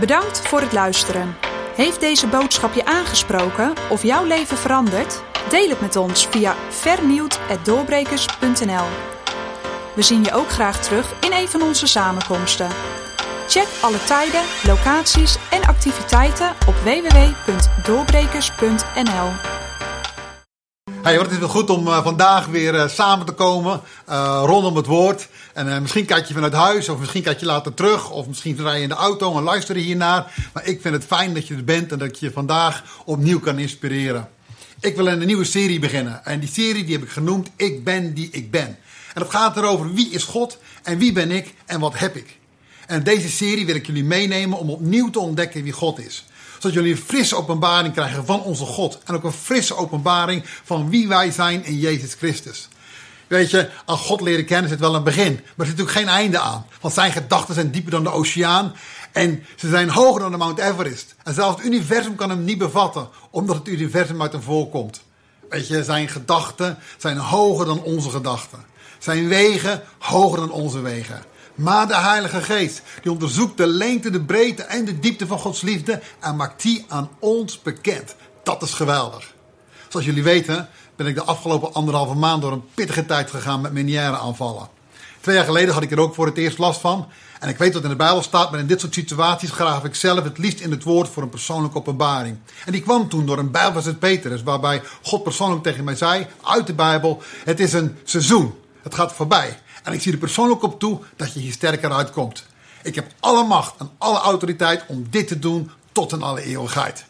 Bedankt voor het luisteren. Heeft deze boodschap je aangesproken of jouw leven veranderd? Deel het met ons via vernieuwd.doorbrekers.nl We zien je ook graag terug in een van onze samenkomsten. Check alle tijden, locaties en activiteiten op www.doorbrekers.nl Hey, wat is wel goed om uh, vandaag weer uh, samen te komen uh, rondom het woord. En misschien kijk je vanuit huis, of misschien kijk je later terug, of misschien rij je in de auto en luister je hiernaar. Maar ik vind het fijn dat je er bent en dat je je vandaag opnieuw kan inspireren. Ik wil een nieuwe serie beginnen. En die serie die heb ik genoemd Ik ben die ik ben. En dat gaat erover wie is God en wie ben ik en wat heb ik. En deze serie wil ik jullie meenemen om opnieuw te ontdekken wie God is zodat jullie een frisse openbaring krijgen van onze God. En ook een frisse openbaring van wie wij zijn in Jezus Christus. Weet je, als God leren kennen zit wel een begin. Maar er zit natuurlijk geen einde aan. Want zijn gedachten zijn dieper dan de oceaan. En ze zijn hoger dan de Mount Everest. En zelfs het universum kan hem niet bevatten. Omdat het universum uit hem voorkomt. Weet je, zijn gedachten zijn hoger dan onze gedachten. Zijn wegen hoger dan onze wegen. Maar de Heilige Geest, die onderzoekt de lengte, de breedte en de diepte van Gods liefde en maakt die aan ons bekend. Dat is geweldig. Zoals jullie weten ben ik de afgelopen anderhalve maand door een pittige tijd gegaan met meniere aanvallen. Twee jaar geleden had ik er ook voor het eerst last van. En ik weet wat in de Bijbel staat, maar in dit soort situaties graaf ik zelf het liefst in het woord voor een persoonlijke openbaring. En die kwam toen door een Bijbel uit Petrus, waarbij God persoonlijk tegen mij zei, uit de Bijbel, het is een seizoen. Het gaat voorbij. En ik zie er persoonlijk op toe dat je hier sterker uitkomt. Ik heb alle macht en alle autoriteit om dit te doen tot in alle eeuwigheid.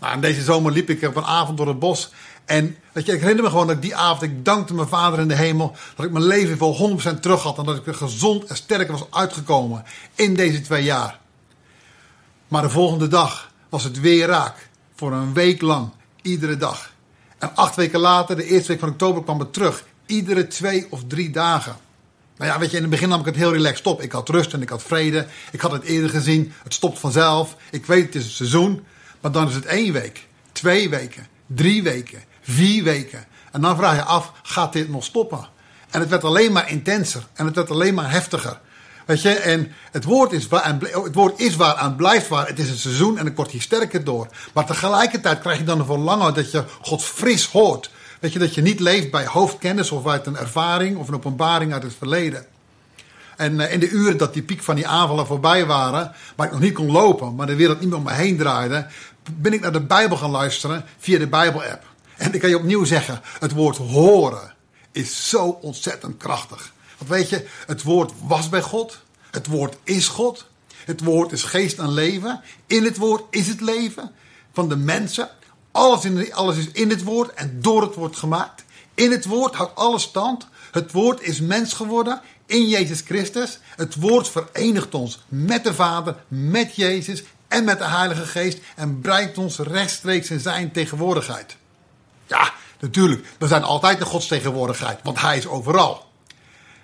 Nou, en deze zomer liep ik op een door het bos. En weet je, ik herinner me gewoon dat ik die avond, ik dankte mijn vader in de hemel, dat ik mijn leven voor 100% terug had. En dat ik er gezond en sterk was uitgekomen in deze twee jaar. Maar de volgende dag was het weer raak. Voor een week lang, iedere dag. En acht weken later, de eerste week van oktober, kwam het terug. Iedere twee of drie dagen. Nou ja, weet je, in het begin nam ik het heel relaxed op. Ik had rust en ik had vrede. Ik had het eerder gezien. Het stopt vanzelf. Ik weet, het is een seizoen. Maar dan is het één week, twee weken, drie weken, vier weken. En dan vraag je af, gaat dit nog stoppen? En het werd alleen maar intenser. En het werd alleen maar heftiger. Weet je, en het woord is waar, het woord is waar en blijft waar. Het is een seizoen en het wordt hier sterker door. Maar tegelijkertijd krijg je dan een verlangen dat je God fris hoort. Weet je, dat je niet leeft bij hoofdkennis of uit een ervaring of een openbaring uit het verleden. En uh, in de uren dat die piek van die aanvallen voorbij waren, waar ik nog niet kon lopen, maar de wereld niet meer om me heen draaide, ben ik naar de Bijbel gaan luisteren via de Bijbel-app. En ik kan je opnieuw zeggen, het woord horen is zo ontzettend krachtig. Want weet je, het woord was bij God, het woord is God, het woord is geest en leven, in het woord is het leven van de mensen. Alles, in, alles is in het woord en door het woord gemaakt. In het woord houdt alles stand. Het woord is mens geworden in Jezus Christus. Het woord verenigt ons met de Vader, met Jezus en met de Heilige Geest en brengt ons rechtstreeks in zijn tegenwoordigheid. Ja, natuurlijk, we zijn altijd in Gods tegenwoordigheid, want Hij is overal.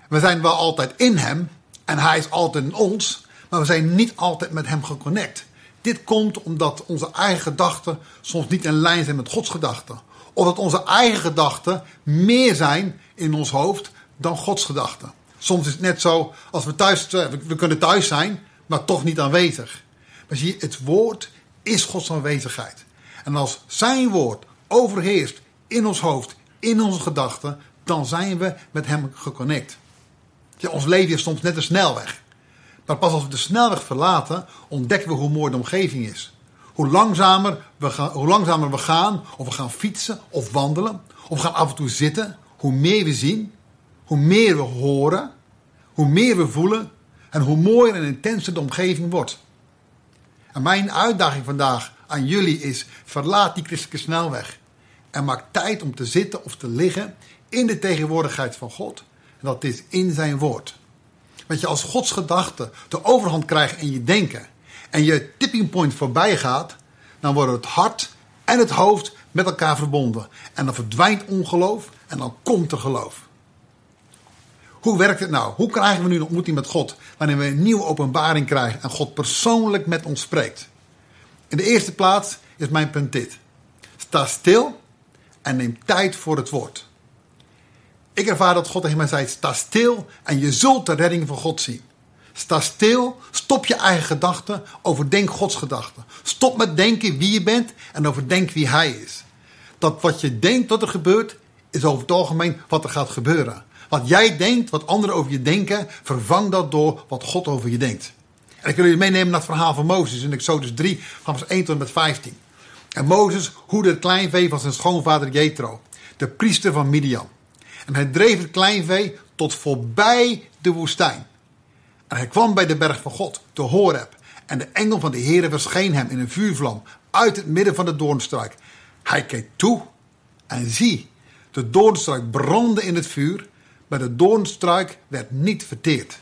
We zijn wel altijd in Hem en Hij is altijd in ons, maar we zijn niet altijd met Hem geconnect. Dit komt omdat onze eigen gedachten soms niet in lijn zijn met Gods gedachten. Of dat onze eigen gedachten meer zijn in ons hoofd dan Gods gedachten. Soms is het net zo als we thuis, eh, we kunnen thuis zijn, maar toch niet aanwezig. Maar zie je, het woord is Gods aanwezigheid. En als zijn woord overheerst in ons hoofd, in onze gedachten, dan zijn we met hem geconnect. Ja, ons leven is soms net een snelweg. Maar pas als we de snelweg verlaten, ontdekken we hoe mooi de omgeving is. Hoe langzamer, we gaan, hoe langzamer we gaan, of we gaan fietsen of wandelen, of we gaan af en toe zitten, hoe meer we zien, hoe meer we horen, hoe meer we voelen en hoe mooier en intenser de omgeving wordt. En mijn uitdaging vandaag aan jullie is: verlaat die christelijke snelweg en maak tijd om te zitten of te liggen in de tegenwoordigheid van God. Dat is in zijn woord. Want je, als Gods gedachten de overhand krijgen in je denken en je tipping point voorbij gaat, dan worden het hart en het hoofd met elkaar verbonden. En dan verdwijnt ongeloof en dan komt er geloof. Hoe werkt het nou? Hoe krijgen we nu een ontmoeting met God wanneer we een nieuwe openbaring krijgen en God persoonlijk met ons spreekt? In de eerste plaats is mijn punt dit. Sta stil en neem tijd voor het woord. Ik ervaar dat God tegen mij zei: sta stil en je zult de redding van God zien. Sta stil, stop je eigen gedachten, overdenk Gods gedachten. Stop met denken wie je bent en overdenk wie Hij is. Dat wat je denkt dat er gebeurt, is over het algemeen wat er gaat gebeuren. Wat jij denkt, wat anderen over je denken, vervang dat door wat God over je denkt. En ik wil jullie meenemen naar het verhaal van Mozes in Exodus 3, vanaf 1 tot en met 15. En Mozes hoede het kleinvee van zijn schoonvader Jethro, de priester van Midian. En hij dreef het kleinvee tot voorbij de woestijn. En hij kwam bij de berg van God, de Horeb. En de engel van de Heere verscheen hem in een vuurvlam uit het midden van de doornstruik. Hij keek toe en zie, de doornstruik brandde in het vuur, maar de doornstruik werd niet verteerd.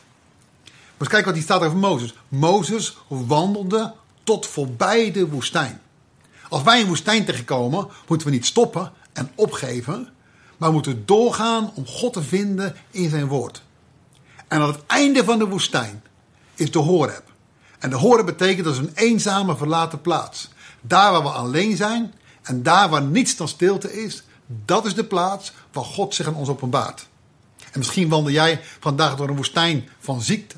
Maar kijk wat hier staat over Mozes. Mozes wandelde tot voorbij de woestijn. Als wij een woestijn tegenkomen, moeten we niet stoppen en opgeven, maar moeten doorgaan om God te vinden in zijn woord. En aan het einde van de woestijn is de Horeb. En de Horeb betekent dat is een eenzame verlaten plaats. Daar waar we alleen zijn en daar waar niets dan stilte is, dat is de plaats waar God zich aan ons openbaart. En misschien wandel jij vandaag door een woestijn van ziekte,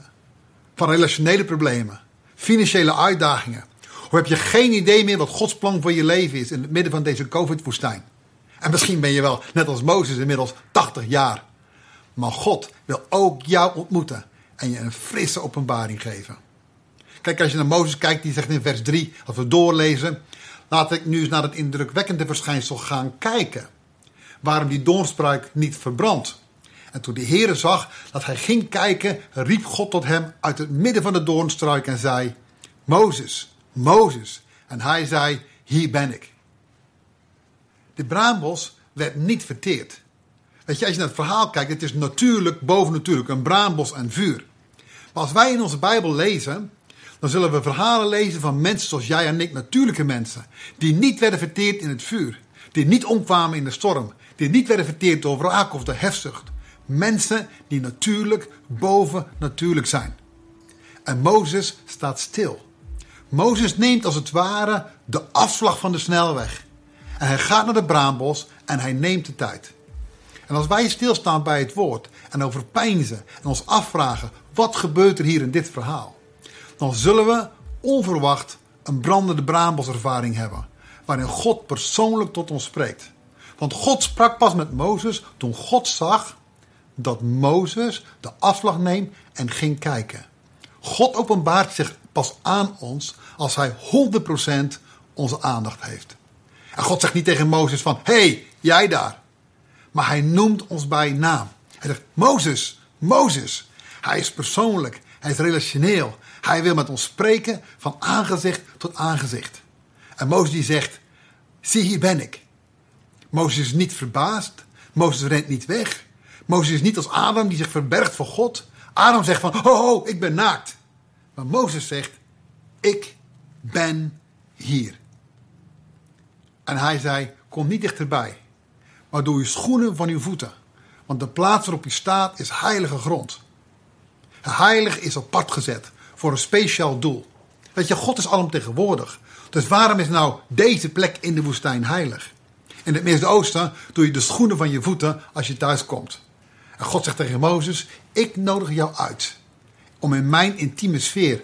van relationele problemen, financiële uitdagingen. Of heb je geen idee meer wat Gods plan voor je leven is in het midden van deze COVID-woestijn? En misschien ben je wel, net als Mozes, inmiddels 80 jaar. Maar God wil ook jou ontmoeten en je een frisse openbaring geven. Kijk, als je naar Mozes kijkt, die zegt in vers 3, als we doorlezen. Laat ik nu eens naar het indrukwekkende verschijnsel gaan kijken. Waarom die doornspruik niet verbrandt. En toen de Heere zag dat hij ging kijken, riep God tot hem uit het midden van de doornstruik en zei: Mozes, Mozes. En hij zei: Hier ben ik. De braambos werd niet verteerd. Weet je, als je naar het verhaal kijkt, het is natuurlijk bovennatuurlijk, een braambos en vuur. Maar als wij in onze Bijbel lezen, dan zullen we verhalen lezen van mensen zoals jij en ik, natuurlijke mensen, die niet werden verteerd in het vuur, die niet omkwamen in de storm, die niet werden verteerd door wraak of de hefzucht. Mensen die natuurlijk boven natuurlijk zijn. En Mozes staat stil. Mozes neemt als het ware de afslag van de snelweg. En hij gaat naar de braambos en hij neemt de tijd. En als wij stilstaan bij het woord en overpeinzen en ons afvragen wat gebeurt er hier in dit verhaal, dan zullen we onverwacht een brandende braamboservaring hebben, waarin God persoonlijk tot ons spreekt. Want God sprak pas met Mozes toen God zag dat Mozes de afslag neemt en ging kijken. God openbaart zich pas aan ons als hij 100% onze aandacht heeft. En God zegt niet tegen Mozes van, hey, jij daar. Maar hij noemt ons bij naam. Hij zegt, Mozes, Mozes. Hij is persoonlijk, hij is relationeel. Hij wil met ons spreken van aangezicht tot aangezicht. En Mozes die zegt, zie hier ben ik. Mozes is niet verbaasd. Mozes rent niet weg. Mozes is niet als Adam die zich verbergt voor God. Adam zegt van, ho ho, ik ben naakt. Maar Mozes zegt, ik ben hier. En hij zei, kom niet dichterbij, maar doe je schoenen van uw voeten. Want de plaats waarop je staat is heilige grond. Heilig is apart gezet voor een speciaal doel. Weet je, God is alomtegenwoordig. Dus waarom is nou deze plek in de woestijn heilig? In het Midden-Oosten doe je de schoenen van je voeten als je thuis komt. En God zegt tegen Mozes: Ik nodig jou uit om in mijn intieme sfeer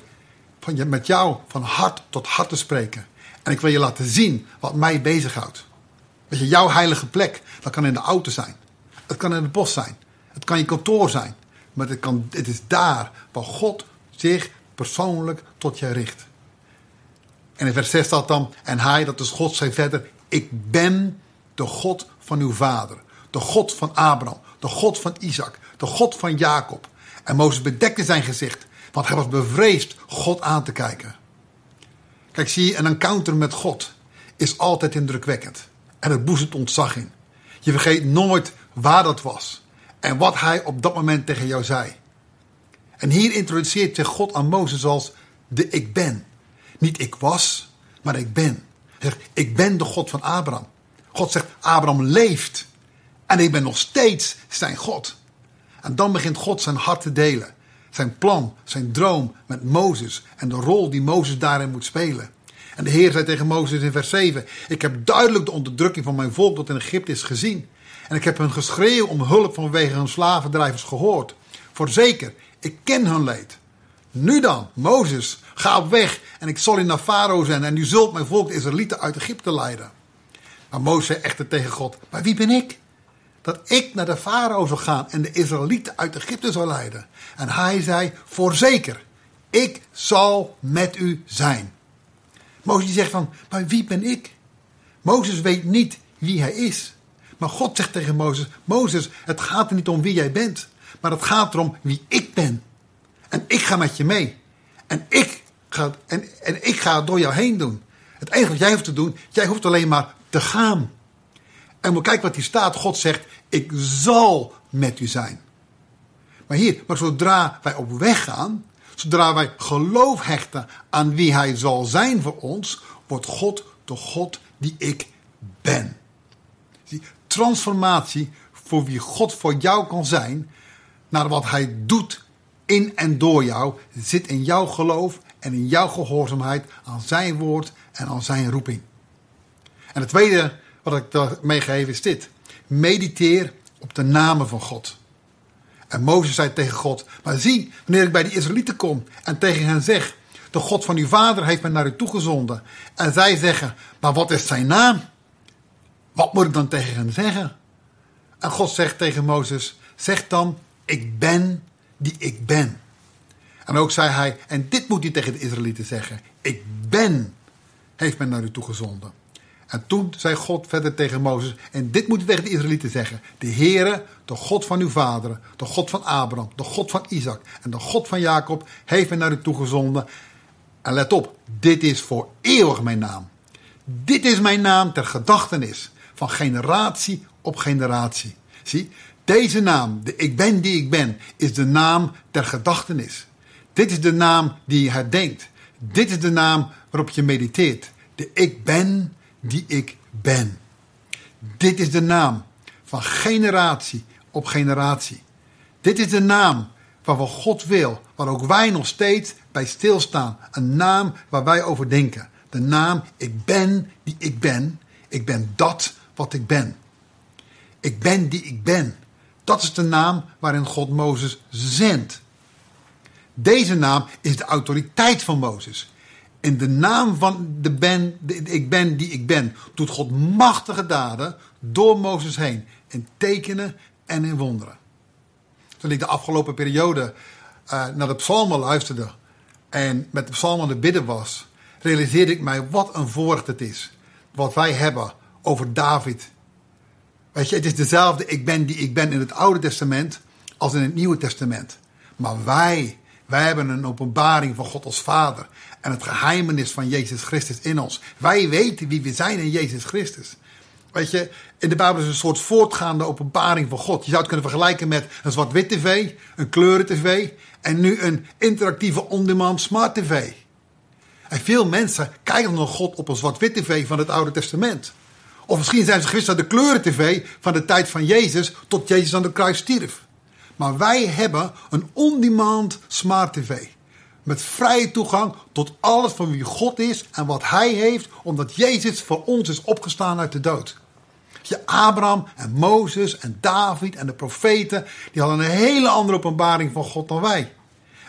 van, met jou van hart tot hart te spreken. En ik wil je laten zien wat mij bezighoudt. Weet je, jouw heilige plek, dat kan in de auto zijn. Het kan in het bos zijn. Het kan je kantoor zijn. Maar het, kan, het is daar waar God zich persoonlijk tot je richt. En in vers 6 staat dan, en hij, dat is God, zei verder, ik ben de God van uw vader. De God van Abraham, de God van Isaac, de God van Jacob. En Mozes bedekte zijn gezicht, want hij was bevreesd God aan te kijken. Kijk, zie je, een encounter met God is altijd indrukwekkend. En het boezemt ontzag in. Je vergeet nooit waar dat was. En wat hij op dat moment tegen jou zei. En hier introduceert zich God aan Mozes als de ik ben. Niet ik was, maar ik ben. Ik ben de God van Abraham. God zegt, Abraham leeft. En ik ben nog steeds zijn God. En dan begint God zijn hart te delen. Zijn plan, zijn droom met Mozes en de rol die Mozes daarin moet spelen. En de Heer zei tegen Mozes in vers 7: Ik heb duidelijk de onderdrukking van mijn volk dat in Egypte is gezien. En ik heb hun geschreeuw om hulp vanwege hun slavendrijvers gehoord. Voorzeker, ik ken hun leed. Nu dan, Mozes, ga op weg en ik zal u naar Farao zijn en u zult mijn volk de Israëlieten uit Egypte leiden. Maar Mozes zei echter tegen God, maar wie ben ik? Dat ik naar de Farao zou gaan en de Israëlieten uit Egypte zou leiden. En hij zei, voorzeker, ik zal met u zijn. Mozes zegt van, maar wie ben ik? Mozes weet niet wie hij is. Maar God zegt tegen Mozes, Mozes, het gaat er niet om wie jij bent. Maar het gaat erom wie ik ben. En ik ga met je mee. En ik ga, en, en ik ga het door jou heen doen. Het enige wat jij hoeft te doen, jij hoeft alleen maar te gaan. En moet kijken wat hier staat. God zegt, ik zal met u zijn. Maar hier, maar zodra wij op weg gaan, zodra wij geloof hechten aan wie hij zal zijn voor ons, wordt God de God die ik ben. Zie, transformatie voor wie God voor jou kan zijn, naar wat hij doet in en door jou, zit in jouw geloof en in jouw gehoorzaamheid aan zijn woord en aan zijn roeping. En het tweede wat ik meegeef is dit. Mediteer op de namen van God. En Mozes zei tegen God: Maar zie, wanneer ik bij de Israëlieten kom en tegen hen zeg: De God van uw vader heeft mij naar u toegezonden. En zij zeggen: Maar wat is zijn naam? Wat moet ik dan tegen hen zeggen? En God zegt tegen Mozes: Zeg dan: Ik ben die ik ben. En ook zei hij: En dit moet hij tegen de Israëlieten zeggen: Ik ben, heeft mij naar u toegezonden. En toen zei God verder tegen Mozes, en dit moet je tegen de Israëlieten zeggen. De Heere, de God van uw vaderen, de God van Abraham, de God van Isaac en de God van Jacob, heeft mij naar u toegezonden. En let op, dit is voor eeuwig mijn naam. Dit is mijn naam ter gedachtenis, van generatie op generatie. Zie, deze naam, de ik ben die ik ben, is de naam ter gedachtenis. Dit is de naam die je herdenkt. Dit is de naam waarop je mediteert. De ik ben die ik ben. Dit is de naam van generatie op generatie. Dit is de naam waarvan God wil, waar ook wij nog steeds bij stilstaan. Een naam waar wij over denken. De naam ik ben die ik ben. Ik ben dat wat ik ben. Ik ben die ik ben. Dat is de naam waarin God Mozes zendt. Deze naam is de autoriteit van Mozes. In de naam van de ben, de, ik ben die ik ben, doet God machtige daden door Mozes heen. In tekenen en in wonderen. Toen ik de afgelopen periode uh, naar de psalmen luisterde en met de psalmen het bidden was, realiseerde ik mij wat een voorrecht het is. Wat wij hebben over David. Weet je, het is dezelfde ik ben die ik ben in het Oude Testament als in het Nieuwe Testament. Maar wij, wij hebben een openbaring van God als Vader en het geheimenis van Jezus Christus in ons. Wij weten wie we zijn in Jezus Christus. Weet je, in de Bijbel is een soort voortgaande openbaring van God. Je zou het kunnen vergelijken met een zwart-wit tv, een kleuren tv en nu een interactieve on-demand smart tv. En veel mensen kijken naar God op een zwart-wit tv van het Oude Testament. Of misschien zijn ze gewist aan de kleuren tv van de tijd van Jezus tot Jezus aan de kruis stierf. Maar wij hebben een on-demand smart tv. Met vrije toegang tot alles van wie God is en wat Hij heeft, omdat Jezus voor ons is opgestaan uit de dood. Je Abraham en Mozes en David en de profeten, die hadden een hele andere openbaring van God dan wij.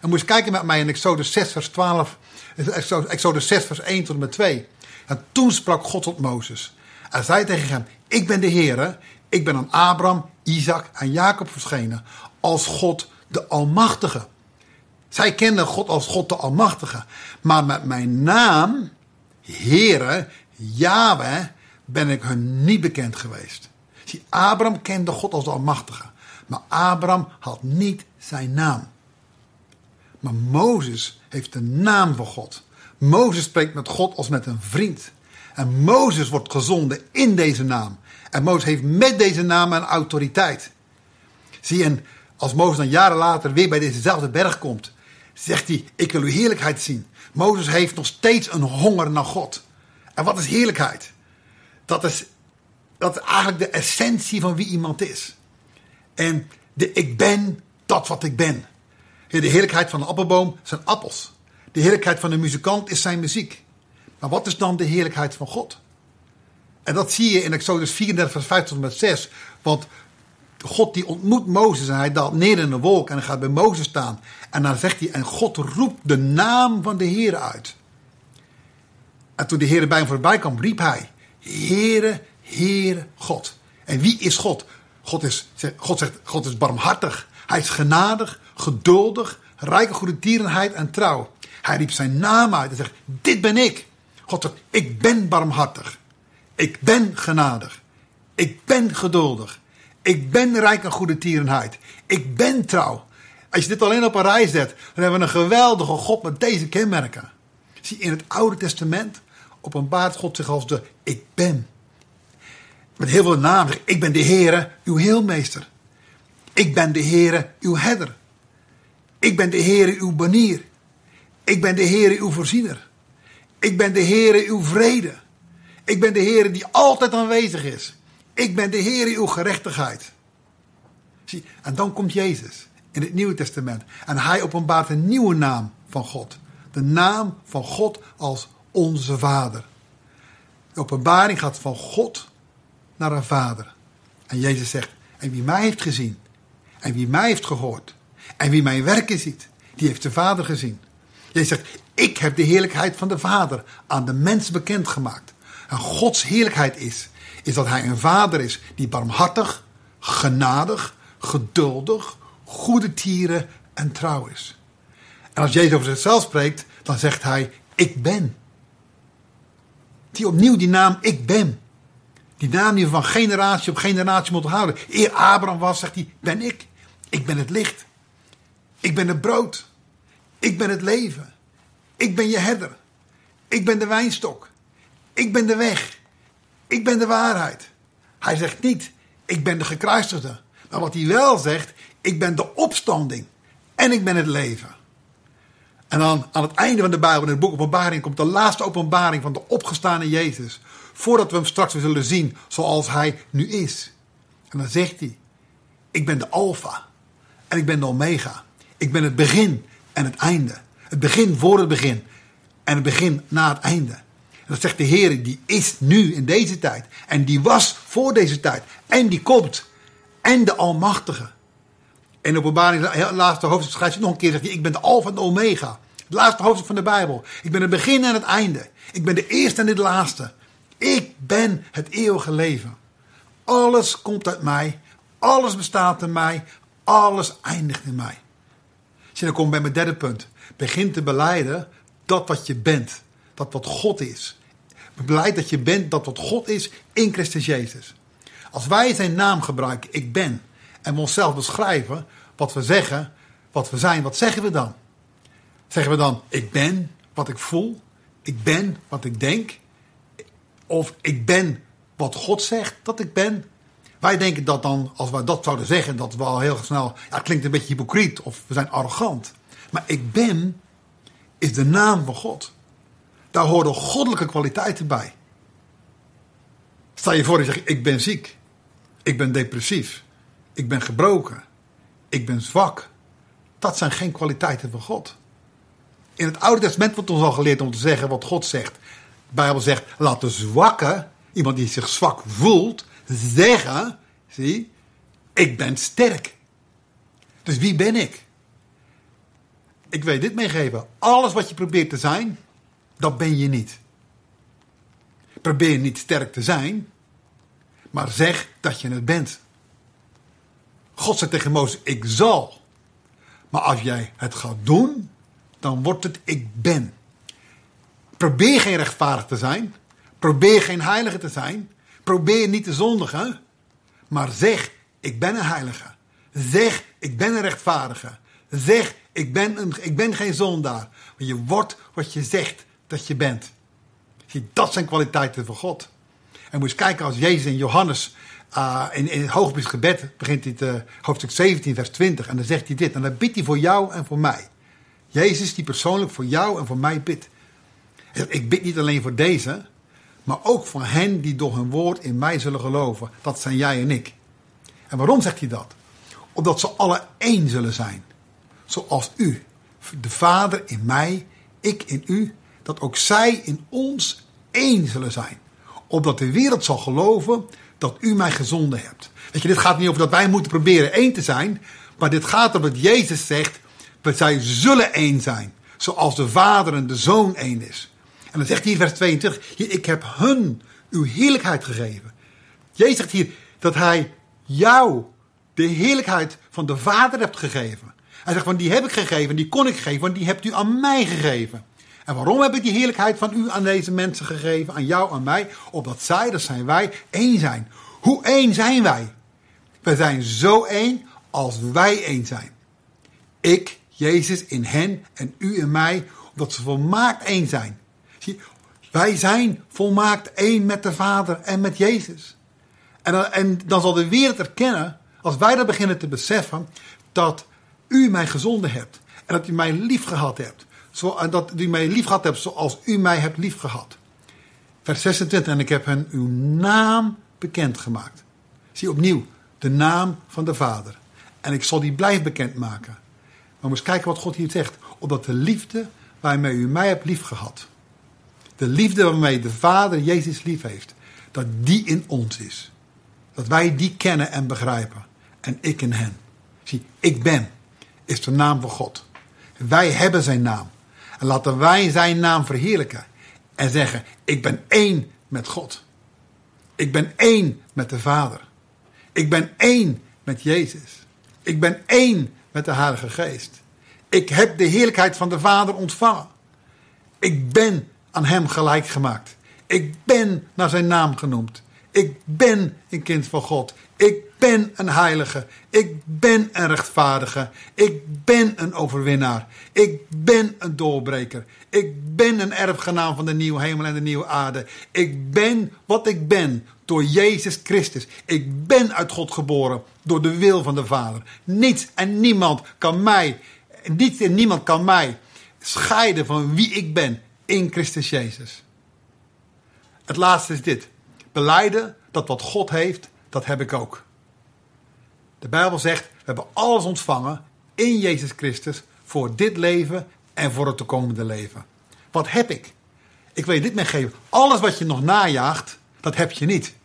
En moest kijken met mij in Exodus 6 vers 12, Exodus 6 vers 1 tot en met 2. En toen sprak God tot Mozes. En zei tegen hem, ik ben de Heere, ik ben aan Abraham, Isaac en Jacob verschenen als God de Almachtige. Zij kenden God als God de Almachtige. Maar met mijn naam, Heere, Yahweh, ben ik hun niet bekend geweest. Zie, Abraham kende God als de Almachtige. Maar Abraham had niet zijn naam. Maar Mozes heeft de naam van God. Mozes spreekt met God als met een vriend. En Mozes wordt gezonden in deze naam. En Mozes heeft met deze naam een autoriteit. Zie, en als Mozes dan jaren later weer bij dezezelfde berg komt, zegt hij: Ik wil uw heerlijkheid zien. Mozes heeft nog steeds een honger naar God. En wat is heerlijkheid? Dat is, dat eigenlijk de essentie van wie iemand is. En de ik ben dat wat ik ben. De heerlijkheid van de appelboom zijn appels. De heerlijkheid van de muzikant is zijn muziek. Maar wat is dan de heerlijkheid van God? En dat zie je in Exodus 34, vers 5 tot met 6. Want God die ontmoet Mozes en hij daalt neer in de wolk en hij gaat bij Mozes staan. En dan zegt hij, en God roept de naam van de Heer uit. En toen de Heer bij hem voorbij kwam, riep hij, Heere, Heere God. En wie is God? God is, God zegt, God is barmhartig. Hij is genadig, geduldig, rijke goede tierenheid en trouw. Hij riep zijn naam uit en zegt, dit ben ik. God zegt, ik ben barmhartig. Ik ben genadig. Ik ben geduldig. Ik ben rijk aan goede tierenheid. Ik ben trouw. Als je dit alleen op een rij zet, dan hebben we een geweldige God met deze kenmerken. Zie, in het Oude Testament openbaart God zich als de ik ben. Met heel veel namen. Ik ben de Heere, uw heelmeester. Ik ben de Heere, uw herder. Ik ben de Heere, uw banier. Ik ben de Heere, uw voorziener. Ik ben de Heere, uw vrede. Ik ben de Heere die altijd aanwezig is. Ik ben de Heer uw gerechtigheid. Zie, en dan komt Jezus in het Nieuwe Testament. En hij openbaart een nieuwe naam van God. De naam van God als onze Vader. De openbaring gaat van God naar een Vader. En Jezus zegt, en wie mij heeft gezien, en wie mij heeft gehoord, en wie mijn werken ziet, die heeft de Vader gezien. Jezus zegt, ik heb de heerlijkheid van de Vader aan de mens bekendgemaakt. En Gods heerlijkheid is is dat hij een vader is die barmhartig, genadig, geduldig, goede tieren en trouw is. En als Jezus over zichzelf spreekt, dan zegt hij: Ik ben. Die opnieuw die naam Ik ben. Die naam die we van generatie op generatie moeten houden. Eer Abraham was, zegt hij: Ben ik. Ik ben het licht. Ik ben het brood. Ik ben het leven. Ik ben je herder. Ik ben de wijnstok. Ik ben de weg. Ik ben de waarheid. Hij zegt niet, ik ben de gekruisigde. Maar wat hij wel zegt, ik ben de opstanding. En ik ben het leven. En dan aan het einde van de Bijbel, in het boek Openbaring, komt de laatste openbaring van de opgestane Jezus. Voordat we hem straks zullen zien zoals hij nu is. En dan zegt hij, ik ben de Alpha en ik ben de Omega. Ik ben het begin en het einde. Het begin voor het begin en het begin na het einde. Dat zegt de Heer, die is nu in deze tijd. En die was voor deze tijd. En die komt. En de Almachtige. En openbaring, het laatste hoofdstuk schrijft nog een keer, zegt hij, ik ben de Alpha en de Omega. Het laatste hoofdstuk van de Bijbel. Ik ben het begin en het einde. Ik ben de eerste en de laatste. Ik ben het eeuwige leven. Alles komt uit mij. Alles bestaat in mij. Alles eindigt in mij. Zie, dan kom ik bij mijn derde punt. Begin te beleiden dat wat je bent dat wat God is. Beleid dat je bent dat wat God is in Christus Jezus. Als wij zijn naam gebruiken, ik ben, en we onszelf beschrijven, wat we zeggen, wat we zijn, wat zeggen we dan? Zeggen we dan, ik ben wat ik voel, ik ben wat ik denk, of ik ben wat God zegt dat ik ben? Wij denken dat dan, als wij dat zouden zeggen, dat we al heel snel, ja, klinkt een beetje hypocriet of we zijn arrogant. Maar ik ben is de naam van God. Daar horen goddelijke kwaliteiten bij. Sta je voor en zeg: Ik ben ziek. Ik ben depressief. Ik ben gebroken. Ik ben zwak. Dat zijn geen kwaliteiten van God. In het Oude Testament wordt ons al geleerd om te zeggen wat God zegt. De Bijbel zegt: laat de zwakke, iemand die zich zwak voelt, zeggen: zie, ik ben sterk. Dus wie ben ik? Ik weet dit meegeven. Alles wat je probeert te zijn, dat ben je niet. Probeer niet sterk te zijn, maar zeg dat je het bent. God zegt tegen Mozes: Ik zal. Maar als jij het gaat doen, dan wordt het ik ben. Probeer geen rechtvaardig te zijn. Probeer geen heilige te zijn. Probeer niet te zondigen. Maar zeg: Ik ben een heilige. Zeg: Ik ben een rechtvaardige. Zeg: Ik ben, een, ik ben geen zondaar. Je wordt wat je zegt dat je bent. Zie, dat zijn kwaliteiten van God. En moet eens kijken als Jezus in Johannes, uh, in, het gebed, begint uh, hoofdstuk 17, vers 20. En dan zegt hij dit. En dan bidt hij voor jou en voor mij. Jezus die persoonlijk voor jou en voor mij bidt. Ik bid niet alleen voor deze, maar ook voor hen die door hun woord in mij zullen geloven. Dat zijn jij en ik. En waarom zegt hij dat? Omdat ze alle één zullen zijn. Zoals u, de Vader in mij, ik in u dat ook zij in ons één zullen zijn. Opdat de wereld zal geloven dat u mij gezonden hebt. Weet je, dit gaat niet over dat wij moeten proberen één te zijn. Maar dit gaat om wat Jezus zegt. Dat zij zullen één zijn. Zoals de Vader en de Zoon één is. En dan zegt hij in vers 22. Ik heb hun uw heerlijkheid gegeven. Jezus zegt hier dat hij jou de heerlijkheid van de Vader hebt gegeven. Hij zegt van die heb ik gegeven, die kon ik geven, want die hebt u aan mij gegeven. En waarom heb ik die heerlijkheid van u aan deze mensen gegeven, aan jou, aan mij? Opdat zij, dat zijn wij, één zijn. Hoe één zijn wij? We zijn zo één als wij één zijn. Ik, Jezus, in hen en u in mij, omdat ze volmaakt één zijn. Zie, wij zijn volmaakt één met de Vader en met Jezus. En dan, en dan zal de wereld erkennen, als wij dat beginnen te beseffen, dat u mij gezonden hebt. En dat u mij lief gehad hebt. Zo, en dat u mij lief gehad hebt zoals u mij hebt lief gehad. Vers 26. En ik heb hen uw naam bekendgemaakt. Zie opnieuw, de naam van de Vader. En ik zal die blijven bekendmaken. Maar moet eens kijken wat God hier zegt. Opdat de liefde waarmee u mij hebt lief gehad. De liefde waarmee de Vader Jezus lief heeft. Dat die in ons is. Dat wij die kennen en begrijpen. En ik in hen. Zie, ik ben is de naam van God. Wij hebben zijn naam. En laten wij zijn naam verheerlijken. En zeggen: Ik ben één met God. Ik ben één met de Vader. Ik ben één met Jezus. Ik ben één met de Heilige Geest. Ik heb de heerlijkheid van de Vader ontvangen. Ik ben aan Hem gelijk gemaakt. Ik ben naar zijn naam genoemd. Ik ben een kind van God. Ik ben een heilige. Ik ben een rechtvaardige. Ik ben een overwinnaar. Ik ben een doorbreker. Ik ben een erfgenaam van de nieuwe hemel en de nieuwe aarde. Ik ben wat ik ben door Jezus Christus. Ik ben uit God geboren door de wil van de Vader. Niets en niemand kan mij, niets en niemand kan mij scheiden van wie ik ben in Christus Jezus. Het laatste is dit. Beleiden dat wat God heeft, dat heb ik ook. De Bijbel zegt, we hebben alles ontvangen in Jezus Christus voor dit leven en voor het toekomende leven. Wat heb ik? Ik wil je dit meegeven. Alles wat je nog najaagt, dat heb je niet.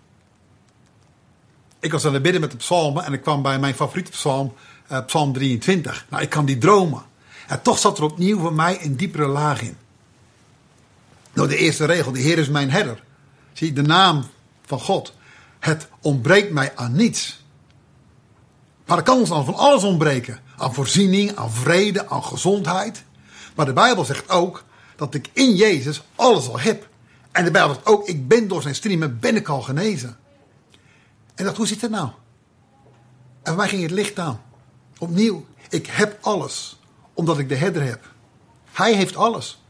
Ik was aan het bidden met de psalmen en ik kwam bij mijn favoriete psalm, uh, psalm 23. Nou, ik kan die dromen. En toch zat er opnieuw voor mij een diepere laag in. Door de eerste regel, de Heer is mijn herder. Zie, de naam van God. Het ontbreekt mij aan niets. Maar er kan ons dan van alles ontbreken. Aan voorziening, aan vrede, aan gezondheid. Maar de Bijbel zegt ook dat ik in Jezus alles al heb. En de Bijbel zegt ook, ik ben door zijn striemen ben ik al genezen. En dat, hoe zit het nou? En voor mij ging het licht aan. Opnieuw, ik heb alles. Omdat ik de herder heb. Hij heeft alles.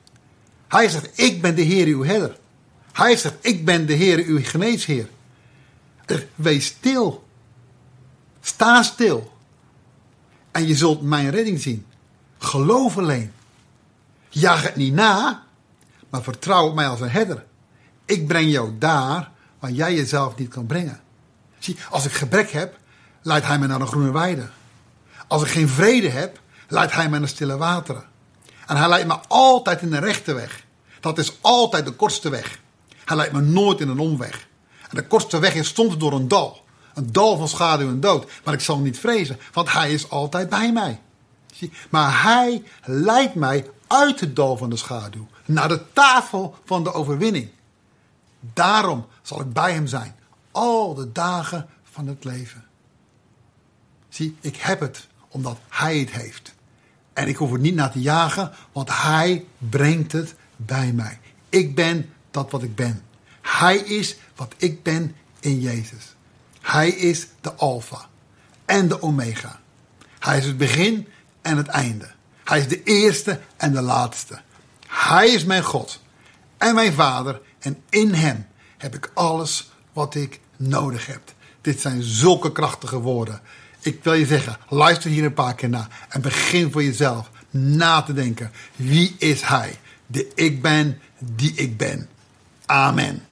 Hij zegt, ik ben de Heer uw herder. Hij zegt, ik ben de Heer uw geneesheer. Wees stil. Sta stil. En je zult mijn redding zien. Geloof alleen. Jaag het niet na, maar vertrouw op mij als een herder. Ik breng jou daar waar jij jezelf niet kan brengen. Zie, als ik gebrek heb, leidt hij me naar een groene weide. Als ik geen vrede heb, leidt hij me naar stille wateren. En hij leidt me altijd in de rechte weg. Dat is altijd de kortste weg. Hij leidt me nooit in een omweg. En de kortste weg is soms door een dal. Een dal van schaduw en dood. Maar ik zal niet vrezen, want hij is altijd bij mij. Maar hij leidt mij uit het dal van de schaduw. Naar de tafel van de overwinning. Daarom zal ik bij hem zijn. Al de dagen van het leven. Zie, ik heb het omdat hij het heeft. En ik hoef er niet naar te jagen, want hij brengt het bij mij. Ik ben dat wat ik ben. Hij is wat ik ben in Jezus. Hij is de Alpha en de Omega. Hij is het begin en het einde. Hij is de eerste en de laatste. Hij is mijn God en mijn Vader en in Hem heb ik alles wat ik nodig heb. Dit zijn zulke krachtige woorden. Ik wil je zeggen, luister hier een paar keer naar en begin voor jezelf na te denken. Wie is Hij? De ik ben die ik ben. Amen.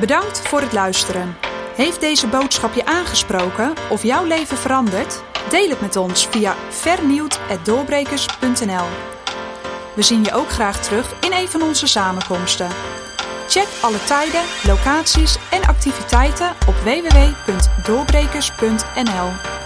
Bedankt voor het luisteren. Heeft deze boodschap je aangesproken of jouw leven veranderd? Deel het met ons via vernieuwd.doorbrekers.nl We zien je ook graag terug in een van onze samenkomsten. Check alle tijden, locaties en activiteiten op www.doorbrekers.nl.